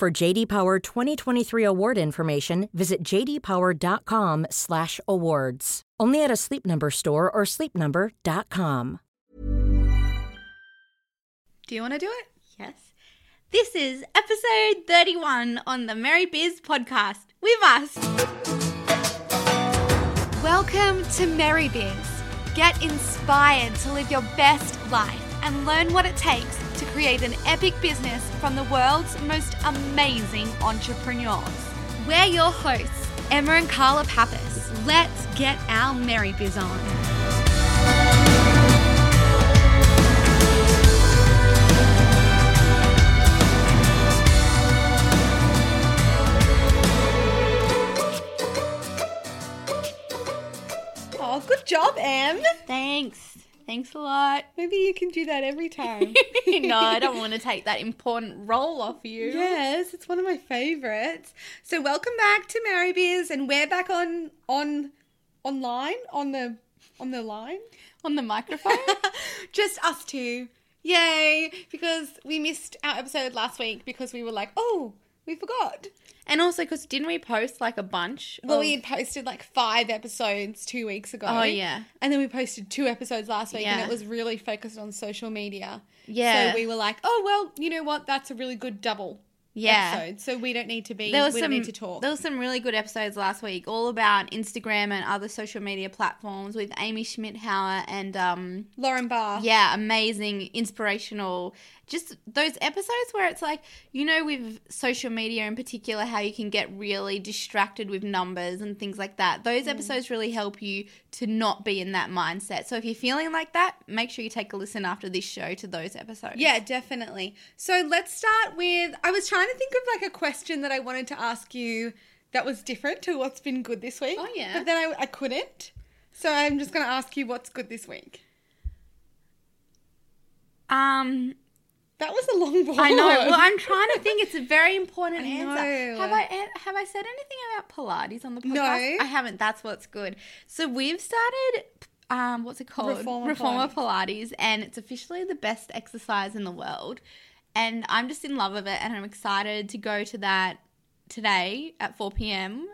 For JD Power 2023 award information, visit jdpower.com/awards. Only at a Sleep Number store or sleepnumber.com. Do you want to do it? Yes. This is episode 31 on the Merry Biz podcast with us. Welcome to Merry Biz. Get inspired to live your best life and learn what it takes to create an epic business from the world's most amazing entrepreneurs. We're your hosts, Emma and Carla Pappas. Let's get our Merry Biz on. Oh, good job, Em. Thanks. Thanks a lot. Maybe you can do that every time. no, I don't want to take that important role off you. yes, it's one of my favorites. So welcome back to Merry Biz, and we're back on on online on the on the line. On the microphone. Just us two. Yay! Because we missed our episode last week because we were like, oh, we forgot. and also, because didn't we post like a bunch? Well, of- we had posted like five episodes two weeks ago. Oh, yeah. And then we posted two episodes last week, and it was really focused on social media. Yeah. So we were like, oh well, you know what? That's a really good double Yeah. episode. So we don't need to be. There was we some don't need to talk. There was some really good episodes last week, all about Instagram and other social media platforms with Amy Schmittauer and um Lauren Barr. yeah, amazing, inspirational. Just those episodes where it's like, you know, with social media in particular, how you can get really distracted with numbers and things like that. Those Mm. episodes really help you to not be in that mindset. So if you're feeling like that, make sure you take a listen after this show to those episodes. Yeah, definitely. So let's start with. I was trying to think of like a question that I wanted to ask you that was different to what's been good this week. Oh, yeah. But then I, I couldn't. So I'm just going to ask you what's good this week. Um, That was a long one. I know. Well, I'm trying to think. It's a very important answer. Have I have I said anything about Pilates on the podcast? No. I haven't. That's what's good. So we've started. Um, what's it called? Reformer Pilates, and it's officially the best exercise in the world. And I'm just in love with it, and I'm excited to go to that today at 4 p.m.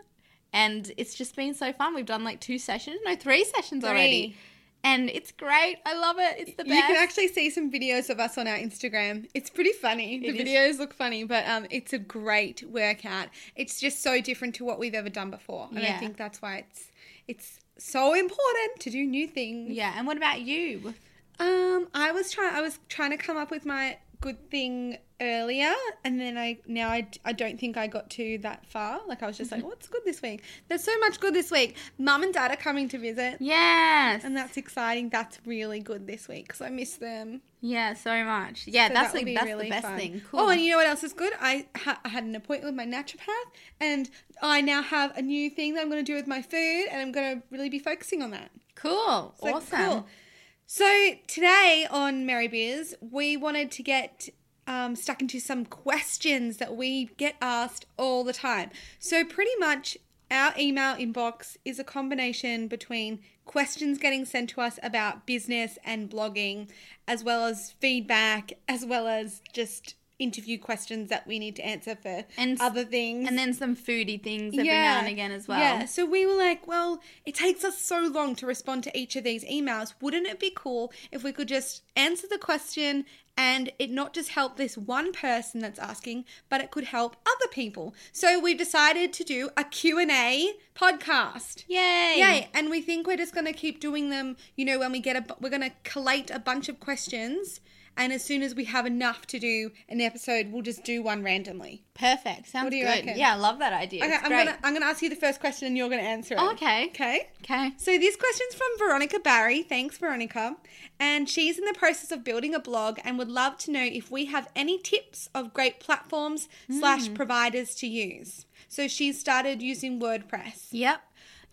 And it's just been so fun. We've done like two sessions, no, three sessions already, Three. And it's great. I love it. It's the best. You can actually see some videos of us on our Instagram. It's pretty funny. The It is. videos look funny, but um, it's a great workout. It's just so different to what we've ever done before, and I think that's why it's it's so important to do new things. yeah. And what about you? Um, I was trying. I was trying to come up with my good thing earlier, and then I now I, I don't think I got to that far. Like I was just like, what's good this week? There's so much good this week. Mum and Dad are coming to visit. Yes. And that's exciting. That's really good this week because I miss them. Yeah, so much. Yeah, So that's that the, that's really the best fun. thing. Cool. Oh, and you know what else is good? I, ha- I had an appointment with my naturopath, and I now have a new thing that I'm going to do with my food, and I'm going to really be focusing on that. cool. Like, awesome. cool. So today on Merry Biz, we wanted to get um, stuck into some questions that we get asked all the time. So pretty much our email inbox is a combination between questions getting sent to us about business and blogging, as well as feedback, as well as just interview questions that we need to answer for And other things. And then some foodie things every now and again as well. Yeah. So we were like, well, it takes us so long to respond to each of these emails. Wouldn't it be cool if we could just answer the question and it not just help this one person that's asking, but it could help other people. So we've decided to do a Q&A podcast. Yay. Yay! And we think we're just going to keep doing them. You know, when we get a, we're going to collate a bunch of questions, and as soon as we have enough to do an episode, we'll just do one randomly. Perfect. Sounds What do you good. reckon? Yeah, I love that idea. Okay, It's I'm great. gonna I'm gonna ask you the first question, and you're gonna answer it. Okay. Okay. Okay. So this question's from Veronica Barry. Thanks, Veronica. And she's in the process of building a blog and would love to know if we have any tips of great platforms Hmm. slash providers to use. So she's started using WordPress. Yep.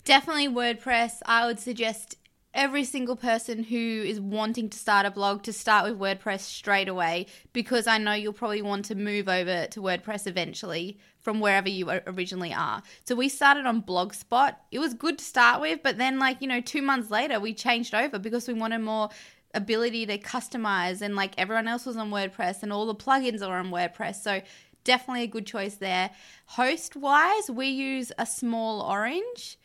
Definitely WordPress. I would suggest every single person who is wanting to start a blog to start with WordPress straight away because I know you'll probably want to move over to WordPress eventually from wherever you originally are. So we started on Blogspot. It was good to start with, but then like, you know, 2 months later we changed over because we wanted more ability to customize and like everyone else was on WordPress and all the plugins are on WordPress. So definitely a good choice there. Host wise, we use a small orange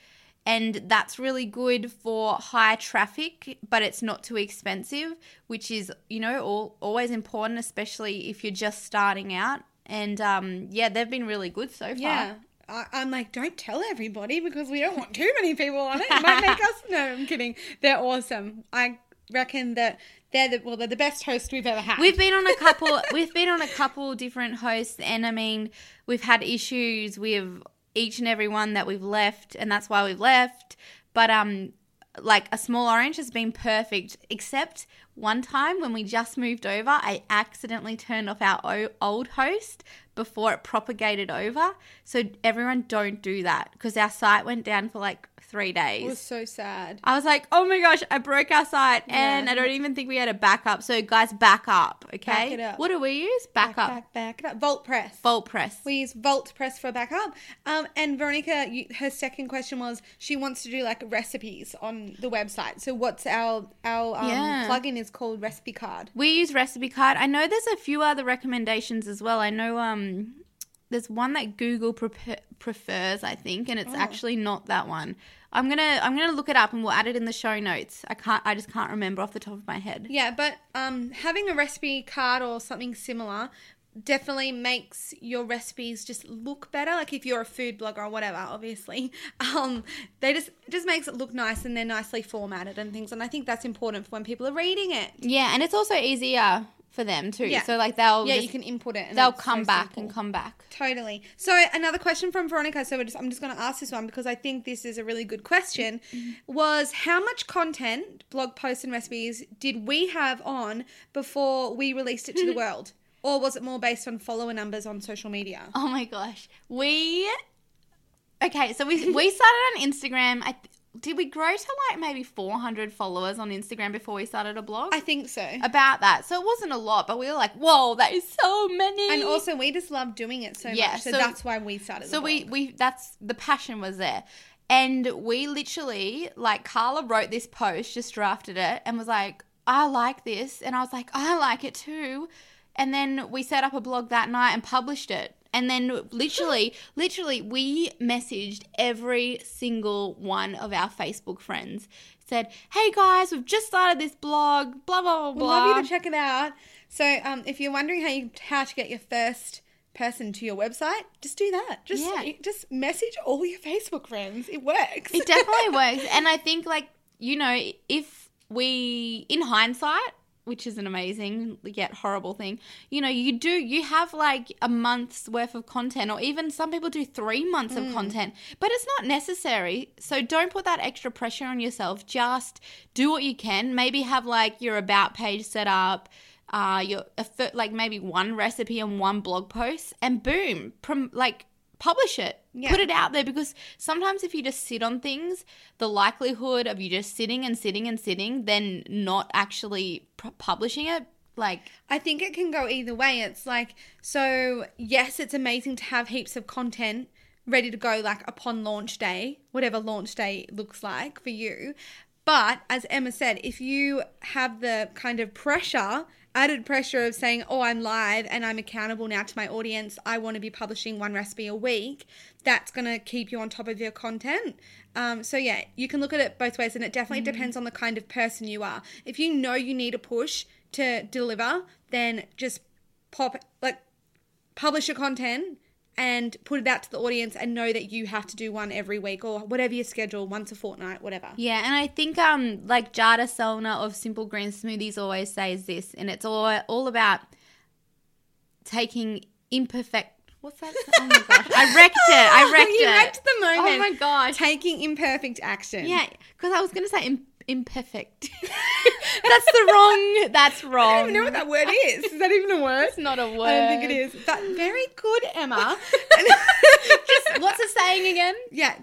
and that's really good for high traffic but it's not too expensive which is you know all, always important especially if you're just starting out and um, yeah they've been really good so far Yeah. I'm like, don't tell everybody because we don't want too many people on it. It might make us. No, I'm kidding. They're awesome. I reckon that they're the well, they're the best host we've ever had. We've been on a couple. we've been on a couple different hosts, and I mean, we've had issues with each and every one that we've left, and that's why we've left. But um, like a small orange has been perfect, except one time when we just moved over, I accidentally turned off our old host before it propagated over. So everyone don't do that because our site went down for like three days. it was so sad. I was like, oh my gosh, I broke our site and I don't even think we had a backup. So, guys, back up, okay? Back it up. What do we use? Backup. Back, back it up. VaultPress. Volt press. We use VaultPress for backup. Um, and Veronica, you, her second question was she wants to do like recipes on the website. So what's our our um, Yeah. plugin is called Recipe Card. we use Recipe Card. I know there's a few other recommendations as well. I know um, there's one that Google prefer- prefers, I think, and Oh. it's actually not that one. I'm gonna I'm gonna look it up and we'll add it in the show notes. I can't I just can't remember off the top of my head. Yeah, but um, having a recipe card or something similar definitely makes your recipes just look better. Like if you're a food blogger or whatever, obviously, um, they just it just makes it look nice and they're nicely formatted and things. And I think that's important for when people are reading it. Yeah, and it's also easier for them too. Yeah. So like they'll Yeah, just- you can input it. And they'll it's so come back simple. and come back. Totally. So another question from Veronica. So we're just, I'm just going to ask this one because I think this is a really good question. Mm-hmm. Was how much content, blog posts and recipes, did we have on before we released it to the world, or was it more based on follower numbers on social media? Oh my gosh. We Okay, so we we started on Instagram. I did we grow to like maybe 400 followers on Instagram before we started a blog? I think so. About that. So it wasn't a lot, but we were like, "Whoa, that is so many." And also, we just love doing it so Yeah, much, so, so- that's why we started. so the we blog. we that's the passion was there. And we literally like Carla wrote this post, just drafted it and was like, "I like this." And I was like, "I like it too." And then we set up a blog that night and published it. And then literally, literally we messaged every single one of our Facebook friends. Said, "Hey guys, we've just started this blog, blah blah blah We'd love you to check it out. So, um, if you're wondering how you how to get your first person to your website, just do that. Just Yeah. just message all your Facebook friends. It works. It definitely works. And I think, like, you know, if we, in hindsight, which is an amazing yet horrible thing, you know, you do, you have like a month's worth of content, or even some people do three months of content, but it's not necessary. So don't put that extra pressure on yourself. Just do what you can. Maybe have like your about page set up. Uh, your like maybe one recipe and one blog post, and boom, prom- like publish it Yeah. put it out there because sometimes if you just sit on things the likelihood of you just sitting and sitting and sitting then not actually pu- publishing it like I think it can go either way. It's like, so yes, it's amazing to have heaps of content ready to go, like upon launch day, whatever launch day looks like for you. But as Emma said, if you have the kind of pressure, added pressure of saying, oh, I'm live and I'm accountable now to my audience, I want to be publishing one recipe a week, that's going to keep you on top of your content. Um, so, yeah, you can look at it both ways, and it definitely depends on the kind of person you are. If you know you need a push to deliver, then just pop, like, publish your content and put it out to the audience and know that you have to do one every week or whatever your schedule, once a fortnight, whatever. Yeah, and I think um like Jadah Sellner of Simple Green Smoothies always says this, and it's all all about taking imperfect. What's that? Oh my gosh, I wrecked it. I wrecked you it. You wrecked the moment. Oh my gosh. Taking imperfect action. Yeah, because I was gonna say Im- imperfect. that's the wrong. That's wrong. I don't even know what that word is. Is that even a word? It's not a word. I don't think it is. But very good, Emma. Just What's the saying again? yeah.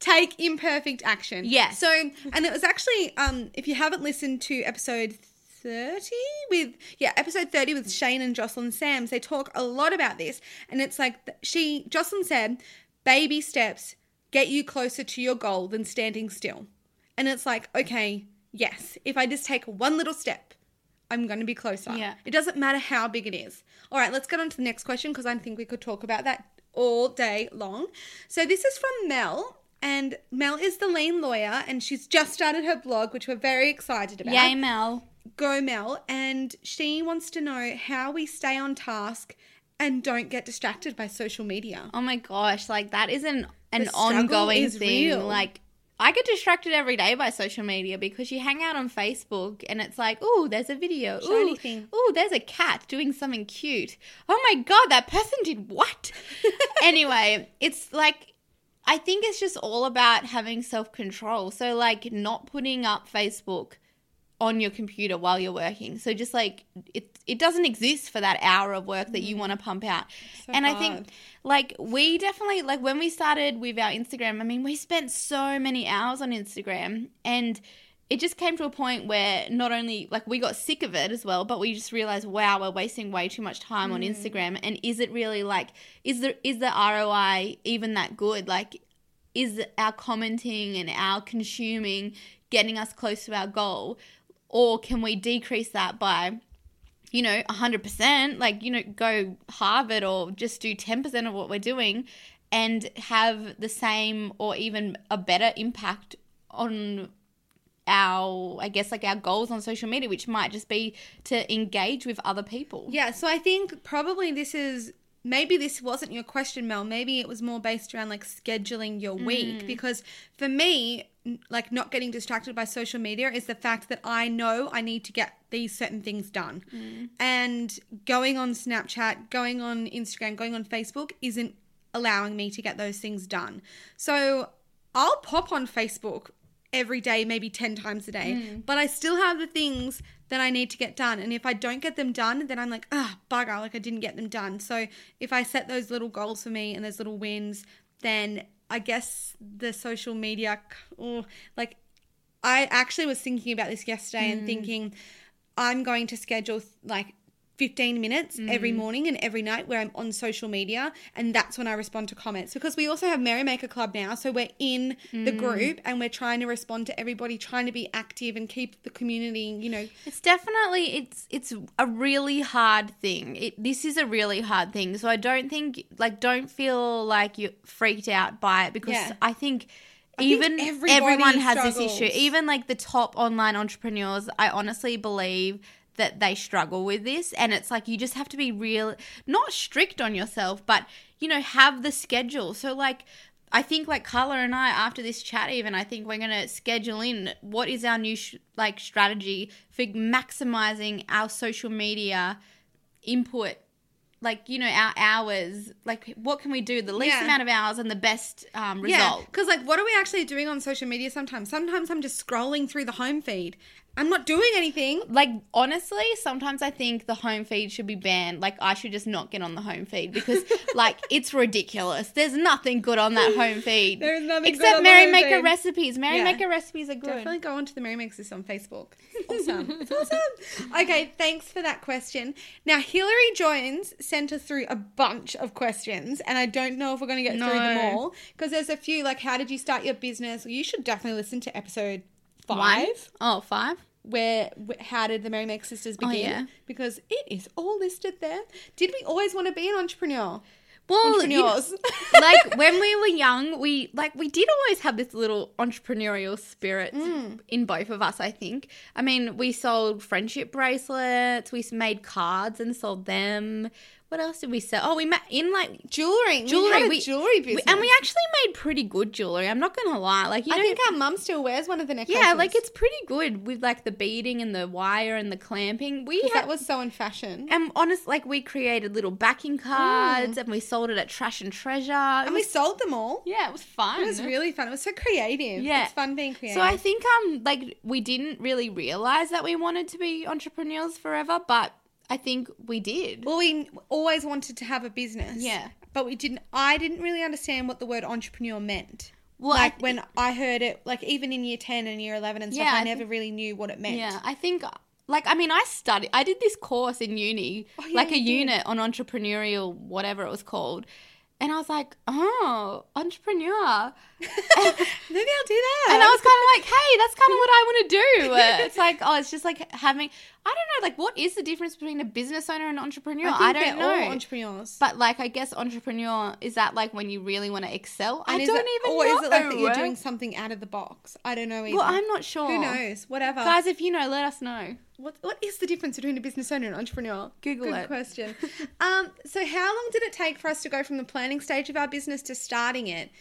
Take imperfect action. Yeah. So, and it was actually, um, if you haven't listened to episode 30 with, yeah, episode 30 with Shane and Jocelyn Sams, they talk a lot about this. And it's like, she, Jocelyn said, baby steps get you closer to your goal than standing still. And it's like, okay, yes, if I just take one little step, I'm going to be closer. Yeah. It doesn't matter how big it is. All right, let's get on to the next question because I think we could talk about that all day long. So this is from Mel. And Mel is the lean lawyer, and she's just started her blog, which we're very excited about. Yay, Mel. Go Mel, and she wants to know how we stay on task and don't get distracted by social media. Oh my gosh, like that is an an ongoing is thing. real. Like I get distracted every day by social media because you hang out on Facebook and it's like, oh, there's a video. Shiny Ooh, ooh, there's a cat doing something cute. Oh my god, that person did what? anyway, it's like I think it's just all about having self control. So like not putting up Facebook on your computer while you're working. So just like it it doesn't exist for that hour of work that you mm. want to pump out. and I think like we definitely like when we started with our Instagram, I mean, we spent so many hours on Instagram and it just came to a point where not only like we got sick of it as well, but we just realized, wow, we're wasting way too much time on mm. Instagram. And is it really like is the is the ROI even that good? Like is our commenting and our consuming getting us close to our goal? Or can we decrease that by, you know, 100%? Like, you know, go it or just do 10% of what we're doing and have the same or even a better impact on our i guess like our goals on social media which might just be to engage with other people Yeah, so I think probably this is maybe this wasn't your question, Mel. Maybe it was more based around like scheduling your mm. week because for me, like not getting distracted by social media is the fact that I know I need to get these certain things done. Mm. And going on Snapchat, going on Instagram, going on Facebook isn't allowing me to get those things done. So I'll pop on Facebook every day, maybe 10 times a day, mm. but I still have the things that I need to get done. And if I don't get them done, then I'm like, ah, bugger, like I didn't get them done. So if I set those little goals for me and those little wins, then I guess the social media, oh, like, I actually was thinking about this yesterday and thinking I'm going to schedule like 15 minutes every mm. morning and every night where I'm on social media and that's when I respond to comments because we also have Merrymaker Club now so we're in the mm. group and we're trying to respond to everybody trying to be active and keep the community you know It's definitely it's it's a really hard thing. It, this is a really hard thing. So I don't think like don't feel like you're freaked out by it because Yeah. I think think even everyone has this issue. Even like the top online entrepreneurs, I honestly believe that they struggle with this. And it's like you just have to be real not strict on yourself but you know have the schedule. So like I think like Carla and I after this chat even I think we're going to schedule in what is our new sh- like strategy for maximizing our social media input. Like you know our hours. Like what can we do? The least Yeah. amount of hours and the best um, result. because like what are we actually doing on social media sometimes? Sometimes I'm just scrolling through the home feed I'm not doing anything like honestly sometimes i think the home feed should be banned like i should just not get on the home feed because like it's ridiculous there's nothing good on that home feed There is nothing good except on the home merrymaker recipes merrymaker recipes are good Definitely go onto the Merrymakers list on Facebook. It's awesome. it's awesome. Okay, thanks for that question. Now, Hillary Jones sent us through a bunch of questions, and I don't know if we're going to get through them all because there's a few like, how did you start your business? You should definitely listen to episode One? five. oh five Where, wh- how did the Merrymaker sisters begin? Oh, yeah. Because it is all listed there. Did we always want to be an entrepreneur? well you know, Entrepreneurs. like when we were young we like we did always have this little entrepreneurial spirit Mm. in both of us i think i mean we sold friendship bracelets we made cards and sold them what else did we sell? Oh, we met in like Jewelry. jewelry. We We- jewelry we- business. and we actually made pretty good jewelry. I'm not gonna lie. Like you I know, think our mum still wears one of the necklaces. yeah, like it's pretty good with like the beading and the wire and the clamping. We had, that was so in fashion. and honest, like we created little backing cards and we sold it at Trash and Treasure. It Mm. And we sold them all. yeah, it was fun. It was really fun. It was so creative. Yeah. It's fun being creative. So I think um like we didn't really realize that we wanted to be entrepreneurs forever, but I think we did. Well, we always wanted to have a business. Yeah. But we didn't, I didn't really understand what the word entrepreneur meant. Well, like thi- when I heard it, like even in year 10 and year 11 and stuff, Yeah, I, I never really knew what it meant. Yeah, I think like I mean I studied I did this course in uni, Oh, yeah, like a did. unit on entrepreneurial whatever it was called. And I was like, "Oh, entrepreneur." Maybe I'll do that. And I was kind of like, "Hey, that's kind of what I want to do." It's like, "Oh, it's just like having I don't know, like what is the difference between a business owner and an entrepreneur?" I, I, don't know. entrepreneurs. but like I guess entrepreneur is that like when you really want to excel? I And is don't it, even or know. is it like that you're doing something out of the box? I don't know either. Well, I'm not sure. Who knows? Whatever. Guys, if you know, let us know. What what is the difference between a business owner and an entrepreneur? Google Good it. question. um, so how long did it take for us to go from the planning stage of our business to starting it?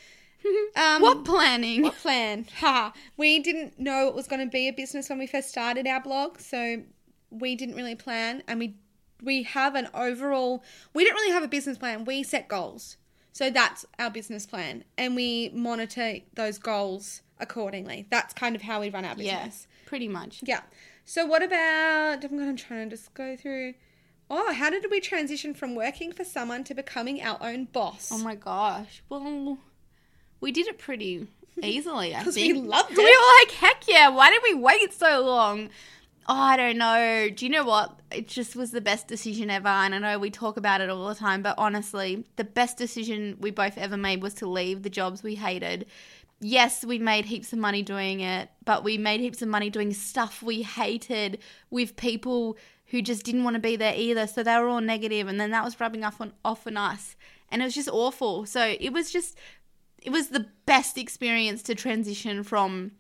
Um, what planning? what plan? Ha! We didn't know it was going to be a business when we first started our blog, so we didn't really plan, and we we have an overall. We didn't really have a business plan. We set goals, so that's our business plan, and we monitor those goals accordingly. That's kind of how we run our business. Yes, pretty much. Yeah. So what about? I'm going to try and just go through. Oh, how did we transition from working for someone to becoming our own boss? Oh my gosh. Well, we did it pretty easily, I think. we loved it. We were like, heck yeah, why did we wait so long? Oh, I don't know. Do you know what? It just was the best decision ever. And I know we talk about it all the time, but honestly, the best decision we both ever made was to leave the jobs we hated. Yes, we made heaps of money doing it, but we made heaps of money doing stuff we hated with people who just didn't want to be there either. So they were all negative, and then that was rubbing off on off on us, and it was just awful. So it was just, it was the best experience to transition from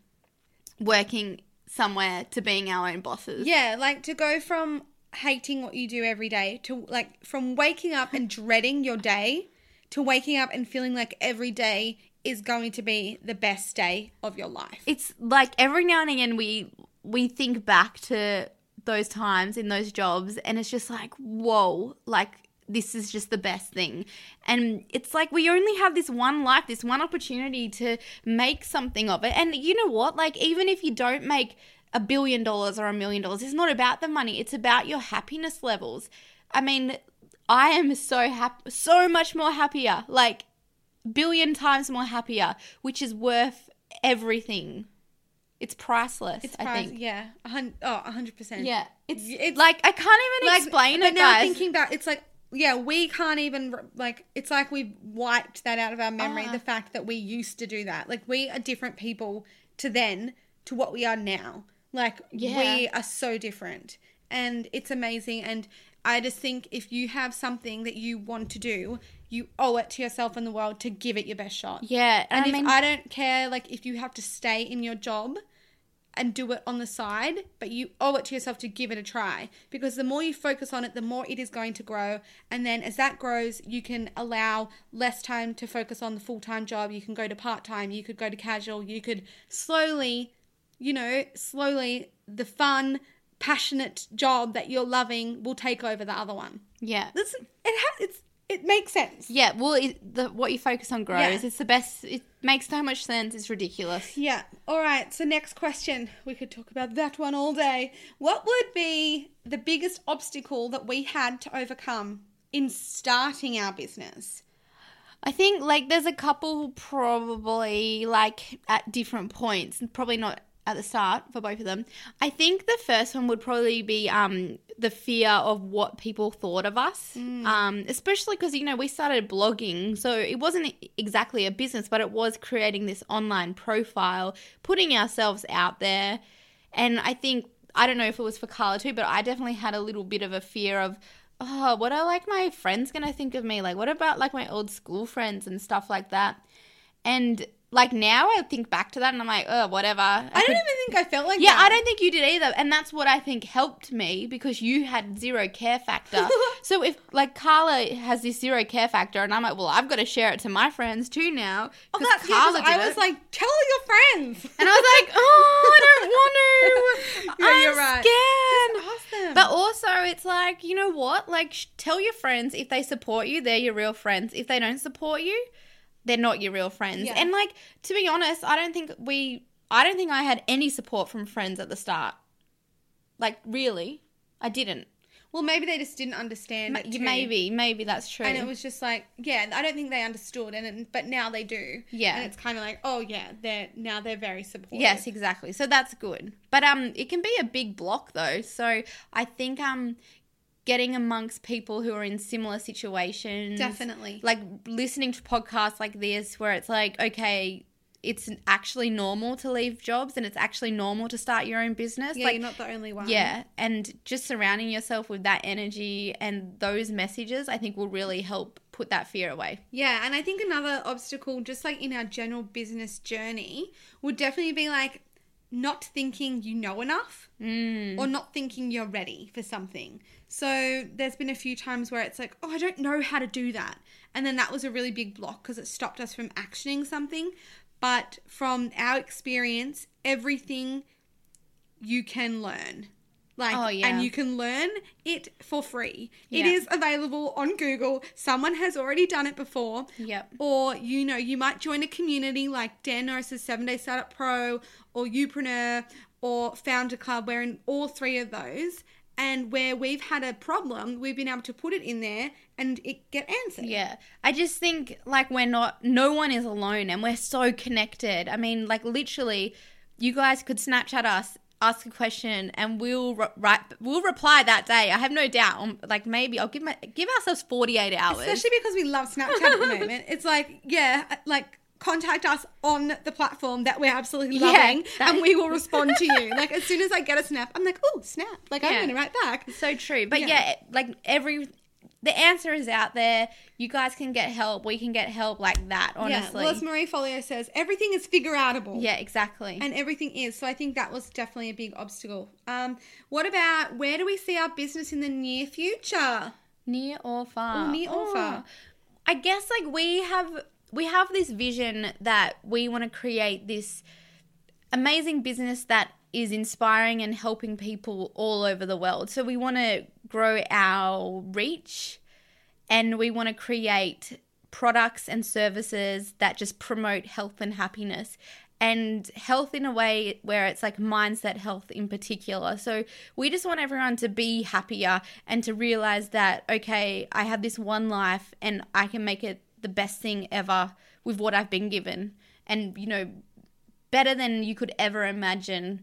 working somewhere to being our own bosses. Yeah, like to go from hating what you do every day to like from waking up and dreading your day to waking up and feeling like every day is going to be the best day of your life. it's like every now and again we we think back to those times in those jobs and it's just like whoa like this is just the best thing. And it's like we only have this one life this one opportunity to make something of it. And you know what? Like even if you don't make a billion dollars or a million dollars it's not about the money. It's about your happiness levels. I mean i am so happy so much more happier. Like billion times more happier which is worth everything it's priceless. It's I think. yeah, oh, a hundred percent. Yeah, it's, It's- like I can't even like, explain but it, now guys. thinking back, it's like yeah, we can't even like. It's like we've wiped that out of our memory. Ah. The fact that we used to do that, like we are different people to then to what we are now. Like Yeah. we are so different, and it's amazing. And I just think if you have something that you want to do, you owe it to yourself and the world to give it your best shot. yeah, And I if mean, I don't care, like if you have to stay in your job and do it on the side, but you owe it to yourself to give it a try because the more you focus on it, the more it is going to grow. And then as that grows, you can allow less time to focus on the full time job. You can go to part time, you could go to casual, you could slowly, you know, slowly the fun, passionate job that you're loving will take over the other one. yeah, This it ha- it's it makes sense. yeah. Well, it, the, what you focus on grows. Yeah. It's the best. It makes so much sense. It's ridiculous. Yeah. All right. So next question. We could talk about that one all day. What would be the biggest obstacle that we had to overcome in starting our business? I think like there's a couple probably like at different points, probably not at the start for both of them. I think the first one would probably be um the fear of what people thought of us. Um especially cuz you know we started blogging, so it wasn't exactly a business, but it was creating this online profile, putting ourselves out there. And I think I don't know if it was for Carla too, but I definitely had a little bit of a fear of oh, what are like my friends gonna think of me? Like, what about like my old school friends and stuff like that? And like now I think back to that and I'm like, oh, whatever. I don't even think I felt like that. Yeah, that. I don't think you did either. And that's what I think helped me because you had zero care factor. so if like Carla has this zero care factor and I'm like, well, I've got to share it to my friends too now. Oh, that's, yeah, 'cause I was like, tell your friends. and I was like, oh, I don't want to. Yeah, I'm you're right. scared. But also, it's like, you know what? Like, sh- tell your friends if they support you, they're your real friends. If they don't support you, they're not your real friends. Yeah. And, like, to be honest, I don't think we, I don't think I had any support from friends at the start. Like, really? I didn't. well, maybe they just didn't understand. Ma-. Maybe, maybe that's true. And it was just like, yeah, I don't think they understood, and it, but now they do. Yeah. and it's kind of like, oh yeah, they're now they're very supportive. Yes, exactly. So that's good. But um it can be a big block though. So I think um getting amongst people who are in similar situations Definitely. like listening to podcasts like this where it's like okay it's actually normal to leave jobs and it's actually normal to start your own business yeah, like you're not the only one. yeah and just surrounding yourself with that energy and those messages i think will really help put that fear away Yeah, and I think another obstacle, just like in our general business journey, would definitely be like not thinking you know enough mm. or not thinking you're ready for something. So there's been a few times where it's like, oh, I don't know how to do that. And then that was a really big block because it stopped us from actioning something. But from our experience, everything you can learn. Like, Oh, yeah. and you can learn it for free. It Yeah. is available on Google. Someone has already done it before. Yep. Or, you know, you might join a community like Dan Norris's 7 Day Startup Pro or Upreneur or Founder Club. We're in all three of those. And where we've had a problem, we've been able to put it in there and it get answered. Yeah. I just think like we're not no one is alone and we're so connected. I mean, like literally you guys could Snapchat us, ask a question and we'll re- write we'll reply that day. I have no doubt. Um, Like maybe I'll give my give ourselves 48 hours. Especially because we love Snapchat at the moment. It's like, yeah, like contact us on the platform that we're absolutely Yeah, loving that- and we will respond to you. Like as soon as I get a snap, I'm like, oh, snap. Like I'm going to write back. so true. But Yeah. yeah. like every the answer is out there. You guys can get help. We can get help like that, Yeah. honestly. Well, as Marie Forleo says, everything is figure outable. yeah, exactly. And everything is. So I think that was definitely a big obstacle. Um, what about where do we see our business in the near future? near or far Or near or Oh. far. i guess like we have we have this vision that we want to create this amazing business that is inspiring and helping people all over the world so we want to grow our reach and we want to create products and services that just promote health and happiness and health in a way where it's like mindset health in particular. So we just want everyone to be happier and to realize that, okay, I have this one life and I can make it the best thing ever with what I've been given. And, you know, better than you could ever imagine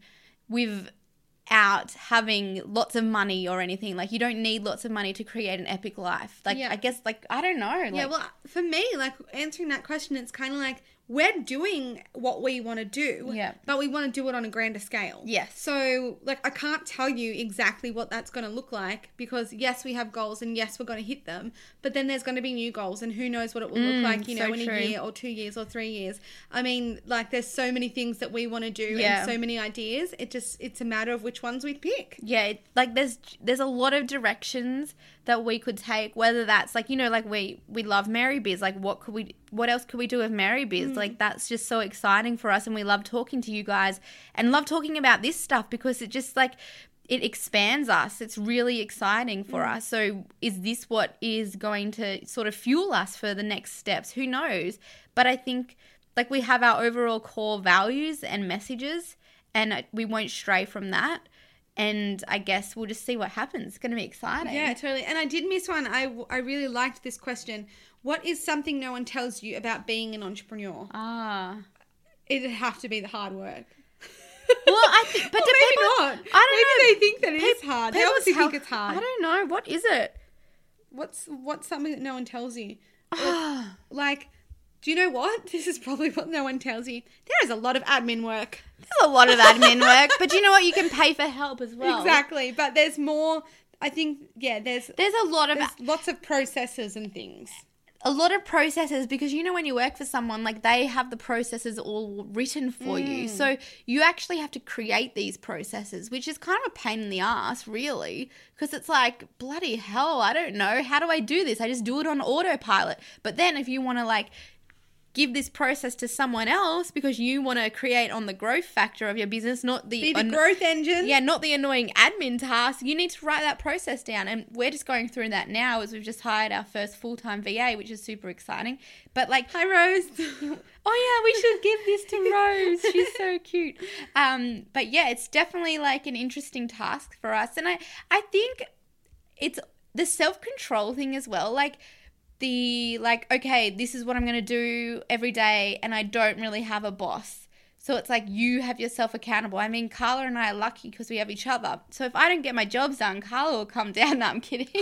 without having lots of money or anything. Like you don't need lots of money to create an epic life. Like Yeah. I guess like I don't know. Like, yeah, well, for me, like answering that question, it's kind of like we're doing what we want to do, Yeah. but we want to do it on a grander scale. Yes. So, like, I can't tell you exactly what that's going to look like because, yes, we have goals and yes, we're going to hit them, but then there's going to be new goals and who knows what it will look mm, like, you know, in true. a year or two years or three years. I mean, like, there's so many things that we want to do Yeah. and so many ideas. It just, it's a matter of which ones we pick. yeah it- like there's there's a lot of directions that we could take whether that's like you know like we we love Merry Biz like what could we what else could we do with Merry Biz? Mm. like that's just so exciting for us and we love talking to you guys and love talking about this stuff because it just like it expands us. It's really exciting for Mm. us. So is this what is going to sort of fuel us for the next steps? Who knows? But i think like we have our overall core values and messages and we won't stray from that and I guess we'll just see what happens. It's going to be exciting. Yeah, totally. And I did miss one. I, I really liked this question. What is something no one tells you about being an entrepreneur? Ah. It'd have to be the hard work. Well, I think, but do maybe people, not. I don't maybe know. Maybe they think that it is Pe- hard. They obviously health- think it's hard. I don't know. What is it? What's what's something that no one tells you? Like, do you know what? This is probably what no one tells you. There is a lot of admin work. There's a lot of admin work, but you know what? You can pay for help as well. Exactly. But there's more. I think yeah. There's There's a lot of lots of processes and things. a lot of processes because you know when you work for someone like they have the processes all written for you mm. so you actually have to create these processes which is kind of a pain in the ass really because it's like bloody hell i don't know how do i do this i just do it on autopilot but then if you want to like give this process to someone else because you want to create on the growth factor of your business not the the an- growth engine. yeah, not the annoying admin task. You need to write that process down. And we're just going through that now as we've just hired our first full time VA, which is super exciting. But like, Hi, Rose. oh yeah, we should give this to Rose. She's so cute. Um, but yeah, it's definitely like an interesting task for us. And I, I think it's the self control thing as well. Like, the like okay this is what i'm going to do every day and i don't really have a boss. So it's like you have yourself accountable. I mean carla and i are lucky because we have each other. So if i don't get my jobs done carla will come down. No i'm kidding.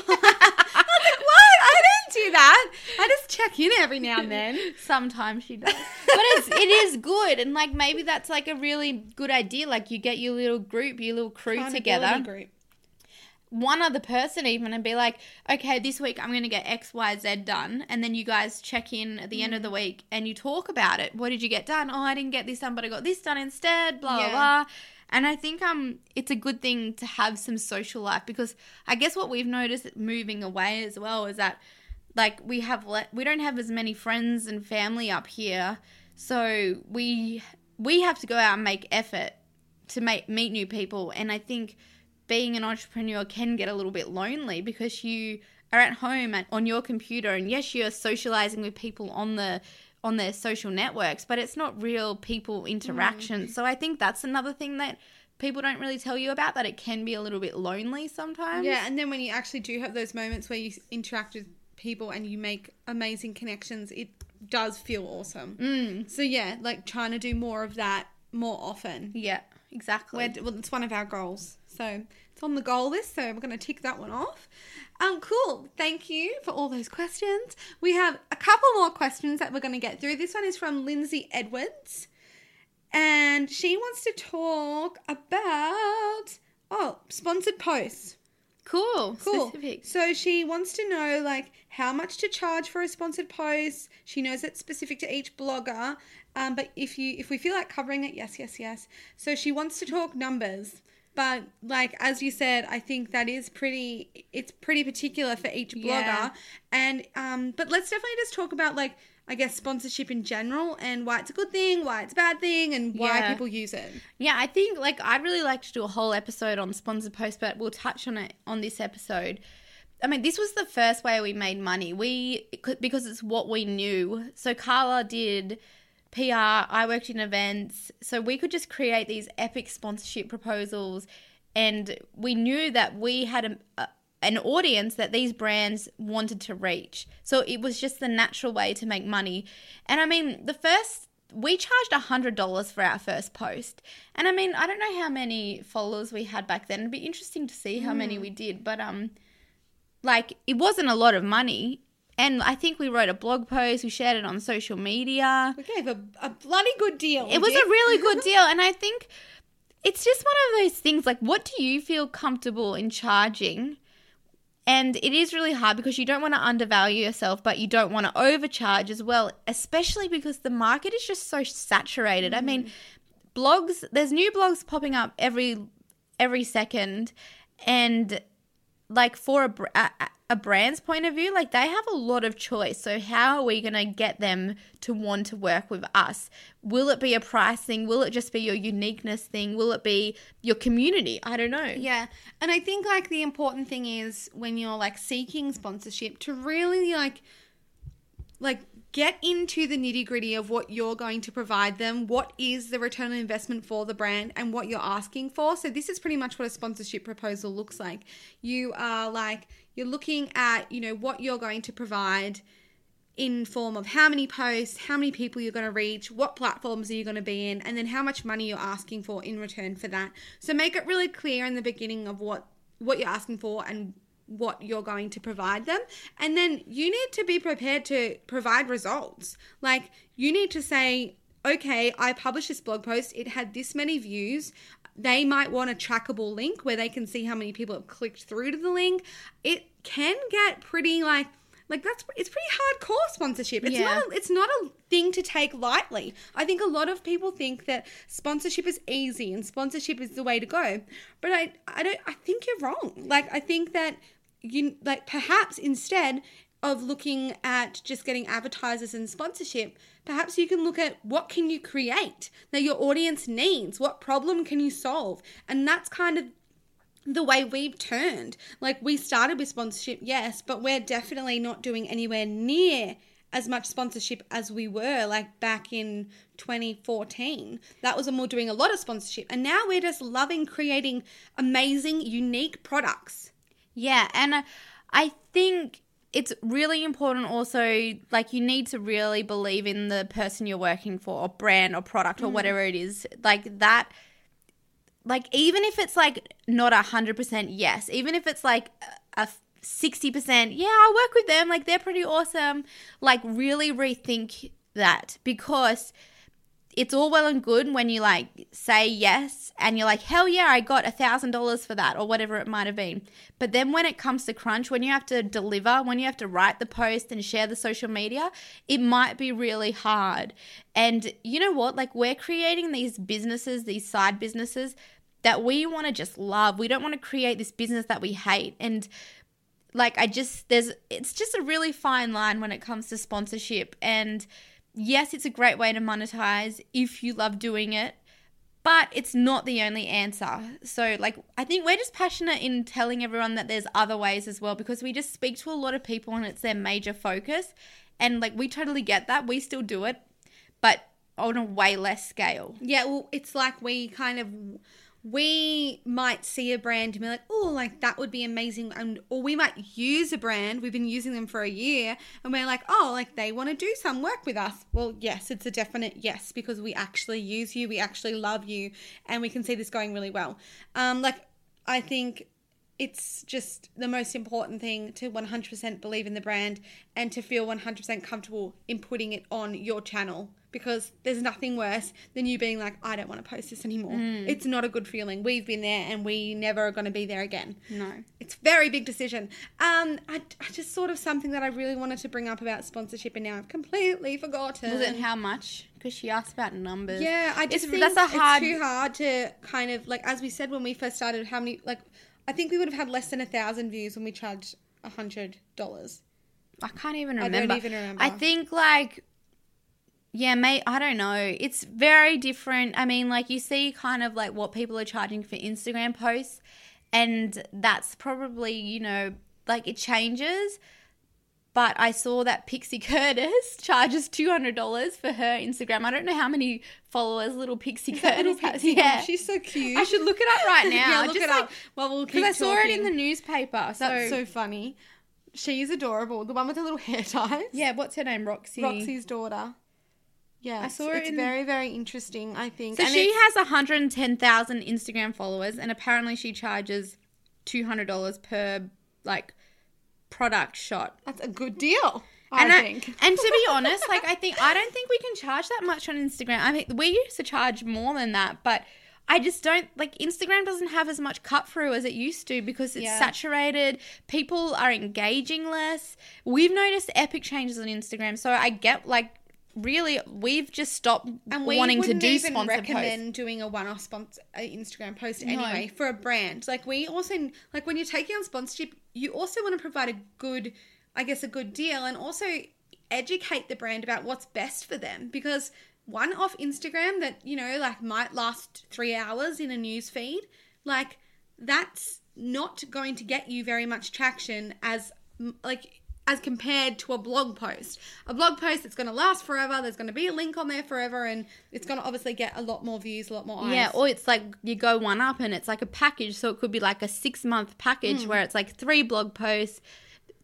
What? I didn't do that. I just check in every now and then. sometimes she does. But it's it is good. And like maybe that's like a really good idea. Like you get your little group your little crew together. Group. One other person even and be like, okay, this week I'm going to get X, Y, Z done. And then you guys check in at the end of the week and you talk about it. What did you get done? Oh, I didn't get this done, but I got this done instead, blah, Yeah. blah, blah. And I think um it's a good thing to have some social life because I guess what we've noticed moving away as well is that like we have le- we don't have as many friends and family up here. So we we have to go out and make effort to make meet new people and I think being an entrepreneur can get a little bit lonely because you are at home and on your computer and yes you're socializing with people on the on their social networks but it's not real people interaction so i think that's another thing that people don't really tell you about that it can be a little bit lonely sometimes Yeah, and then when you actually do have those moments where you interact with people and you make amazing connections, it does feel awesome. mm, So yeah, like trying to do more of that more often. yeah exactly We're, well, it's one of our goals. So it's on the goal list. So we're going to tick that one off. Um, cool. Thank you for all those questions. We have a couple more questions that we're going to get through. This one is from Lindsay Edwards, and she wants to talk about oh sponsored posts. cool Cool. Specific. So she wants to know like how much to charge for a sponsored post. She knows it's specific to each blogger, um, but if you if we feel like covering it, yes, yes, yes. So she wants to talk numbers, but like as you said, I think that is pretty. It's pretty particular for each blogger, Yeah. and um, but let's definitely just talk about like. I guess sponsorship in general and why it's a good thing, why it's a bad thing, and why Yeah. people use it. Yeah, I think like I'd really like to do a whole episode on sponsored posts, but we'll touch on it on this episode. I mean, this was the first way we made money. We because it's what we knew. So Carla did PR, I worked in events, so we could just create these epic sponsorship proposals, and we knew that we had a, a an audience that these brands wanted to reach. So it was just the natural way to make money. And I mean, the first we charged a hundred dollars for our first post, and I mean, I don't know how many followers we had back then. It'd be interesting to see how many we did, but um, like it wasn't a lot of money. And I think we wrote a blog post, we shared it on social media. We gave a, a bloody good deal. It was a really good deal, and I think it's just one of those things. Like, what do you feel comfortable in charging? And it is really hard because you don't want to undervalue yourself, but you don't want to overcharge as well, especially because the market is just so saturated. I mm. mean, blogs, there's new blogs popping up every every second and like for a, a, brand's point of view, like they have a lot of choice. So how are we going to get them to want to work with us? Will it be a price thing? Will it just be your uniqueness thing? Will it be your community? I don't know. Yeah. And I think like the important thing is when you're like seeking sponsorship to really like like get into the nitty gritty of what you're going to provide them, what is the return on investment for the brand, and what you're asking for. So, this is pretty much what a sponsorship proposal looks like. You are like, you're looking at, you know, what you're going to provide in form of how many posts, how many people you're going to reach, what platforms are you going to be in, and then how much money you're asking for in return for that. So make it really clear in the beginning of what what you're asking for and what you're going to provide them. And then you need to be prepared to provide results. Like you need to say, okay, I published this blog post, it had this many views. They might want a trackable link where they can see how many people have clicked through to the link. It can get pretty like like that's it's pretty hardcore sponsorship. It's Yeah. not a, it's not a thing to take lightly. I think a lot of people think that sponsorship is easy and sponsorship is the way to go. But I I don't I think you're wrong. Like I think that you like perhaps instead of looking at just getting advertisers and sponsorship, perhaps you can look at what can you create that your audience needs, what problem can you solve? And that's kind of the way we've turned. Like we started with sponsorship, yes, but we're definitely not doing anywhere near as much sponsorship as we were like back in 2014. That was when we were doing a lot of sponsorship. And now we're just loving creating amazing, unique products. Yeah, and uh, I think it's really important also like you need to really believe in the person you're working for or brand or product or whatever it is. Like that like even if it's like not a hundred percent yes, even if it's like a sixty percent, yeah, I'll work with them, like they're pretty awesome. Like really rethink that because it's all well and good when you like say yes and you're like hell yeah i got a thousand dollars for that or whatever it might have been. But then when it comes to crunch when you have to deliver when you have to write the post and share the social media it might be really hard. And you know what? Like we're creating these businesses these side businesses that we want to just love. We don't want to create this business that we hate. And like I just there's it's just a really fine line when it comes to sponsorship. And yes it's a great way to monetize if you love doing it but it's not the only answer. So like I think we're just passionate in telling everyone that there's other ways as well because we just speak to a lot of people and it's their major focus and like we totally get that. We still do it but on a way less scale. Yeah, well, it's like we kind of we might see a brand and be like, oh, like that would be amazing, and or we might use a brand. We've been using them for a year, and we're like, oh, like they want to do some work with us. Well, yes, it's a definite yes because we actually use you, we actually love you, and we can see this going really well. Um, like I think it's just the most important thing to 100% believe in the brand and to feel 100% comfortable in putting it on your channel because there's nothing worse than you being like I don't want to post this anymore. It's not a good feeling. We've been there and we never are going to be there again. No. It's a very big decision. Um I, I just sort of something that I really wanted to bring up about sponsorship and now I've completely forgotten. Was it how much? Because she asked about numbers. Yeah, I just It's- think that's a hard- it's too hard to kind of like as we said when we first started. How many like I think we would have had less than a thousand views when we charged a hundred dollars. I can't even remember. I don't even remember. I think like yeah, mate, I don't know. It's very different. I mean, like you see kind of like what people are charging for Instagram posts and that's probably, you know, like it changes. But I saw that Pixie Curtis charges two hundred dollars for her Instagram. I don't know how many followers little Pixie Curtis has. Yeah, she's so cute. I should look it up right now. yeah, look just it like, up. Well, we'll keep because I saw it in the newspaper. So, That's so funny. She's adorable. The one with the little hair ties. yeah, what's her name? Roxy. Roxy's daughter. Yeah, I saw it It's very, very interesting. I think. So And she has 110,000 Instagram followers, and apparently she charges $200 per like product shot. That's a good deal. I and think. and to be honest, like I think I don't think we can charge that much on Instagram. I mean, we used to charge more than that, but I just don't like Instagram doesn't have as much cut through as it used to because it's Yeah. saturated. People are engaging less. We've noticed epic changes on Instagram, so I get like really we've just stopped and we wanting to do even sponsored recommend posts. doing a one-off sponsor uh, Instagram post anyway for a brand. Like we also like when you're taking on sponsorship, you also want to provide a good, I guess, a good deal, and also educate the brand about what's best for them because one off Instagram that you know like might last three hours in a news feed, like that's not going to get you very much traction as like as compared to a blog post. A blog post that's going to last forever. There's going to be a link on there forever, and it's going to obviously get a lot more views, a lot more eyes. Yeah, or it's like you go one up and it's like a package. So it could be like a six month package hmm. where it's like three blog posts,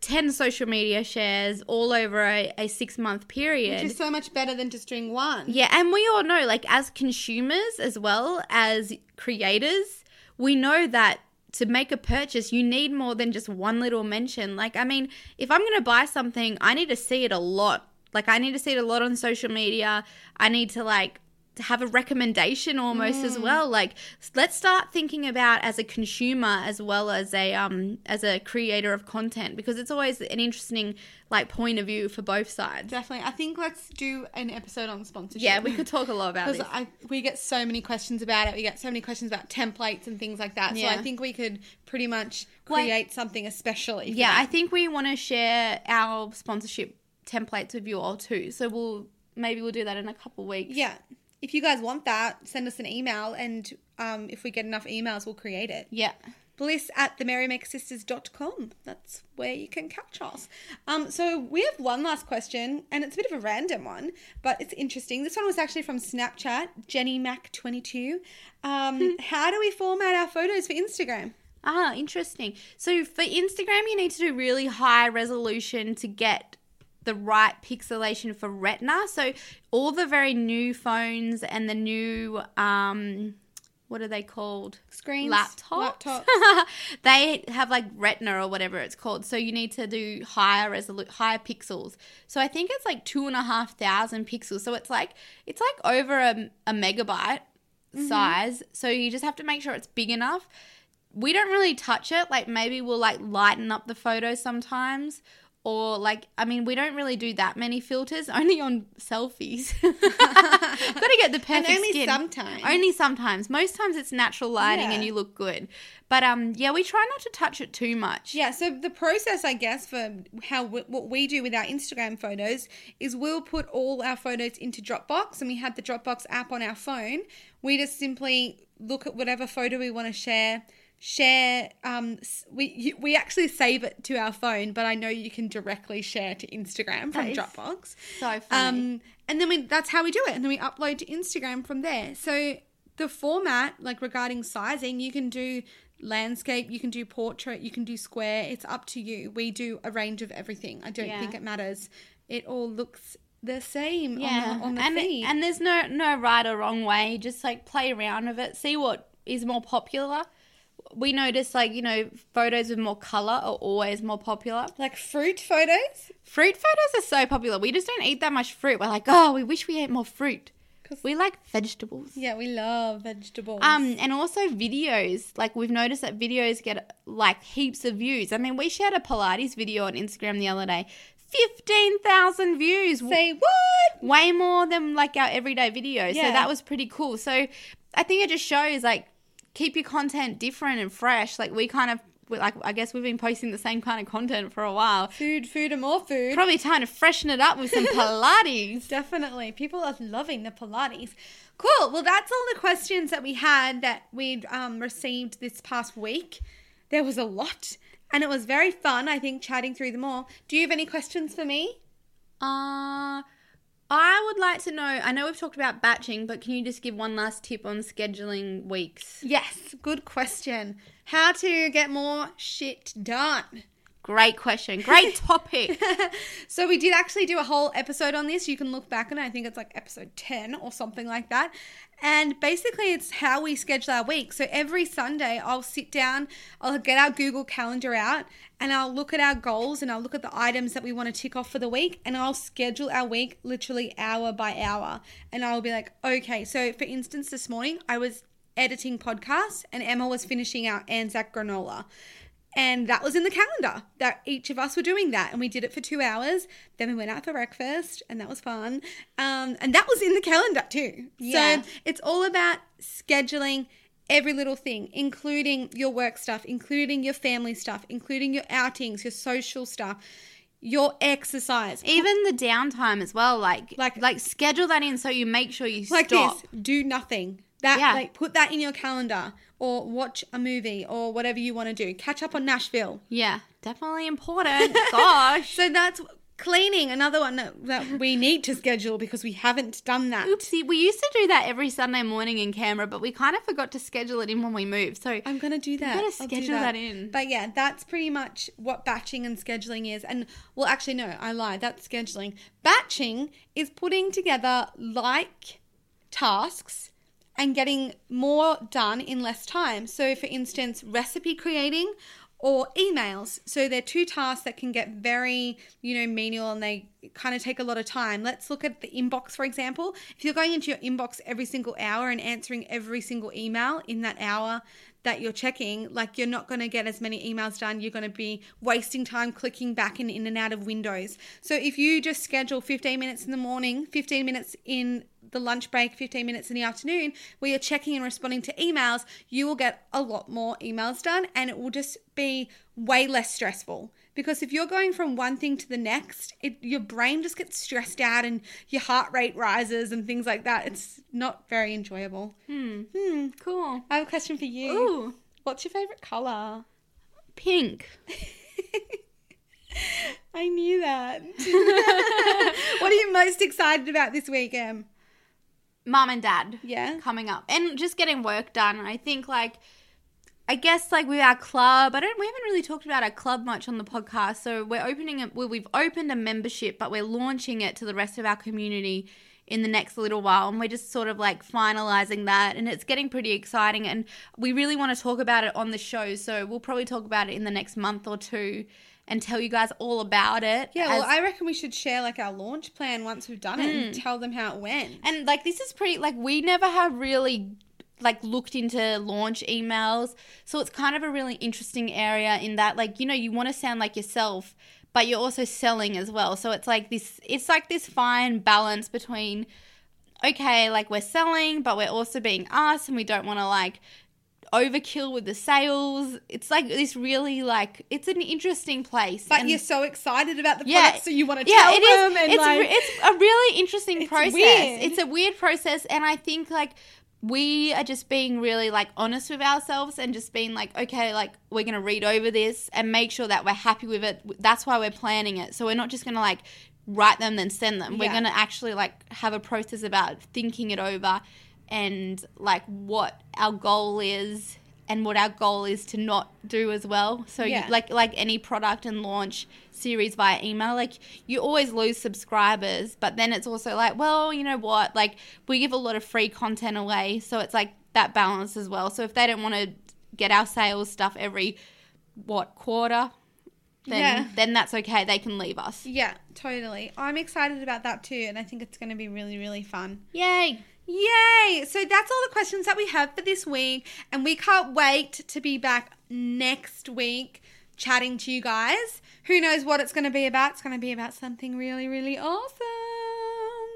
10 social media shares all over a, a six month period. which is so much better than just doing one. yeah, and we all know, like, as consumers as well as creators, we know that to make a purchase, you need more than just one little mention. Like, I mean, if I'm going to buy something, I need to see it a lot. Like, I need to see it a lot on social media. I need to, like, have a recommendation almost as well. Like let's start thinking about as a consumer as well as a um as a creator of content because it's always an interesting like point of view for both sides. Definitely. I think let's do an episode on sponsorship. Yeah, we could talk a lot about it. because this. I we get so many questions about it. We get so many questions about templates and things like that. yeah. So I think we could pretty much create something especially. Yeah, I think we want to share our sponsorship templates with you all too. So we'll maybe we'll do that in a couple weeks. yeah. If you guys want that, send us an email, and um, if we get enough emails, we'll create it. Yeah. bliss at themerrymakersisters.com. That's where you can catch us. Um, so we have one last question, and it's a bit of a random one, but it's interesting. This one was actually from Snapchat, Jenny Mac22. Um, how do we format our photos for Instagram? Ah, interesting. So for Instagram, you need to do really high resolution to get the right pixelation for Retina. So all the very new phones and the new um what are they called? Screens, Laptops. laptops. they have like Retina or whatever it's called. So you need to do higher resolu- higher pixels. So I think it's like two and a half thousand pixels. So it's like it's like over a, a megabyte size. So you just have to make sure it's big enough we don't really touch it. Like maybe we'll like lighten up the photo sometimes. Or like I mean we don't really do that many filters, only on selfies. Gotta get the And perfect only skin. sometimes. Only sometimes. Most times it's natural lighting and you look good. But um yeah, we try not to touch it too much. Yeah, so the process, I guess, for how w- what we do with our Instagram photos is we'll put all our photos into Dropbox, and we have the Dropbox app on our phone. We just simply look at whatever photo we want to share. Share. Um, we we actually save it to our phone, but I know you can directly share to Instagram from Dropbox. So funny. Um, and then we that's how we do it, and then we upload to Instagram from there. So the format, like regarding sizing, you can do landscape, you can do portrait, you can do square. It's up to you. We do a range of everything. I don't Yeah. think it matters. It all looks the same yeah. on the, on the and feed. and there's no no right or wrong way. Just like play around with it. See what is more popular. We notice like, you know, photos with more color are always more popular. like fruit photos. Fruit photos are so popular. We just don't eat that much fruit. We're like, oh, we wish we ate more fruit. We like vegetables. Yeah, we love vegetables. Um, and also videos. Like we've noticed that videos get like heaps of views. I mean, we shared a Pilates video on Instagram the other day. Fifteen thousand views. say what? way more than like our everyday videos. Yeah. So that was pretty cool. So I think it just shows like keep your content different and fresh. Like we kind of like I guess we've been posting the same kind of content for a while. Food, food, and more food. Probably time to freshen it up with some Pilates. Definitely. People are loving the Pilates. Cool. Well, that's all the questions that we had that we'd um, received this past week. There was a lot, and it was very fun, I think, chatting through them all. Do you have any questions for me? Uh I would like to know. I know we've talked about batching, but can you just give one last tip on scheduling weeks? Yes. Good question. How to get more shit done. Great question. Great topic. so we did actually do a whole episode on this. You can look back it. I think it's like episode 10 or something like that. And basically it's how we schedule our week. So every Sunday I'll sit down, I'll get our Google calendar out and I'll look at our goals and I'll look at the items that we want to tick off for the week and I'll schedule our week literally hour by hour. And I'll be like, okay, so for instance this morning I was editing podcasts and Emma was finishing our Anzac granola. And that was in the calendar that each of us were doing that. And we did it for two hours. Then we went out for breakfast and that was fun. Um, and that was in the calendar too. Yeah. So it's all about scheduling every little thing, including your work stuff, including your family stuff, including your outings, your social stuff, your exercise. Even the downtime as well. Like, Like- like, schedule that in so you make sure you like stop. this do nothing that Yeah. like put that in your calendar or watch a movie or whatever you want to do catch up on nashville Yeah, definitely important. Gosh. So that's cleaning, another one that, that we need to schedule because we haven't done that. Oopsie, we used to do that every Sunday morning in Canberra, but we kind of forgot to schedule it in when we moved. So I'm gonna do that. gotta I'll do schedule that in. But yeah, that's pretty much what batching and scheduling is. And well, actually, no, I lied. That's scheduling. Batching is putting together like tasks and getting more done in less time. So, for instance, recipe creating or emails. So they're two tasks that can get very, you know, menial and they kind of take a lot of time. Let's look at the inbox, for example. If you're going into your inbox every single hour and answering every single email in that hour, that you're checking, like you're not going to get as many emails done. You're going to be wasting time clicking back and in and out of windows. So if you just schedule 15 minutes in the morning, 15 minutes in the lunch break, 15 minutes in the afternoon, where you're checking and responding to emails, you will get a lot more emails done and it will just be way less stressful. Because if you're going from one thing to the next, it, your brain just gets stressed out and your heart rate rises and things like that. It's not very enjoyable. Hmm. Hmm. Cool. I have a question for you. Ooh. What's your favorite color? Pink. I knew that. what are you most excited about this week, Em? Mom and dad. Yeah. Coming up. And just getting work done. I think like I guess like with our club, I don't we haven't really talked about our club much on the podcast. So we're opening it well, we've opened a membership, but we're launching it to the rest of our community in the next little while and we're just sort of like finalizing that and it's getting pretty exciting and we really want to talk about it on the show so we'll probably talk about it in the next month or two and tell you guys all about it Yeah, well, as- I reckon we should share like our launch plan once we've done it and mm. tell them how it went. and like this is pretty like we never have really like looked into launch emails so it's kind of a really interesting area in that like you know you want to sound like yourself but you're also selling as well so it's like this it's like this fine balance between okay like we're selling but we're also being us and we don't want to like overkill with the sales it's like this really like it's an interesting place But and- you're so excited about the Yeah. product, so you want to yeah, tell it is. them. And it's, like, re- it's a really interesting It's process. weird. It's a weird process, and I think like we are just being really like honest with ourselves and just being like, okay, like we're gonna read over this and make sure that we're happy with it. That's why we're planning it. So we're not just gonna like write them then send them. We're gonna actually like have a process about thinking it over and like what our goal is and what our goal is to not do as well. So Yeah. you, like like any product and launch series via email, like you always lose subscribers, but then it's also like, well, you know what? Like we give a lot of free content away, so it's like that balance as well. So if they don't want to get our sales stuff every what quarter, then Yeah. then that's okay. They can leave us. yeah, totally. I'm excited about that too, and I think it's going to be really, really fun. Yay! Yay! So that's all the questions that we have for this week, and we can't wait to be back next week chatting to you guys. Who knows what it's going to be about? It's going to be about something really, really awesome.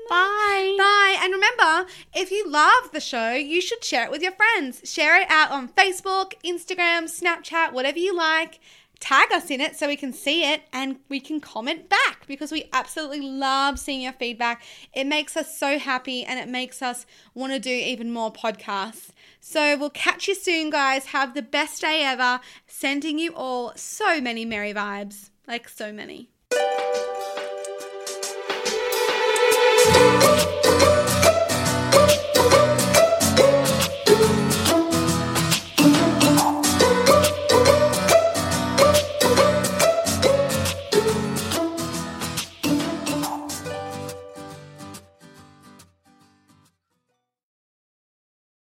Bye. Bye. And remember, if you love the show, you should share it with your friends. Share it out on Facebook, Instagram, Snapchat, whatever you like. Tag us in it so we can see it and we can comment back because we absolutely love seeing your feedback. It makes us so happy and it makes us want to do even more podcasts. So we'll catch you soon, guys. Have the best day ever. Sending you all so many merry vibes. Like, so many.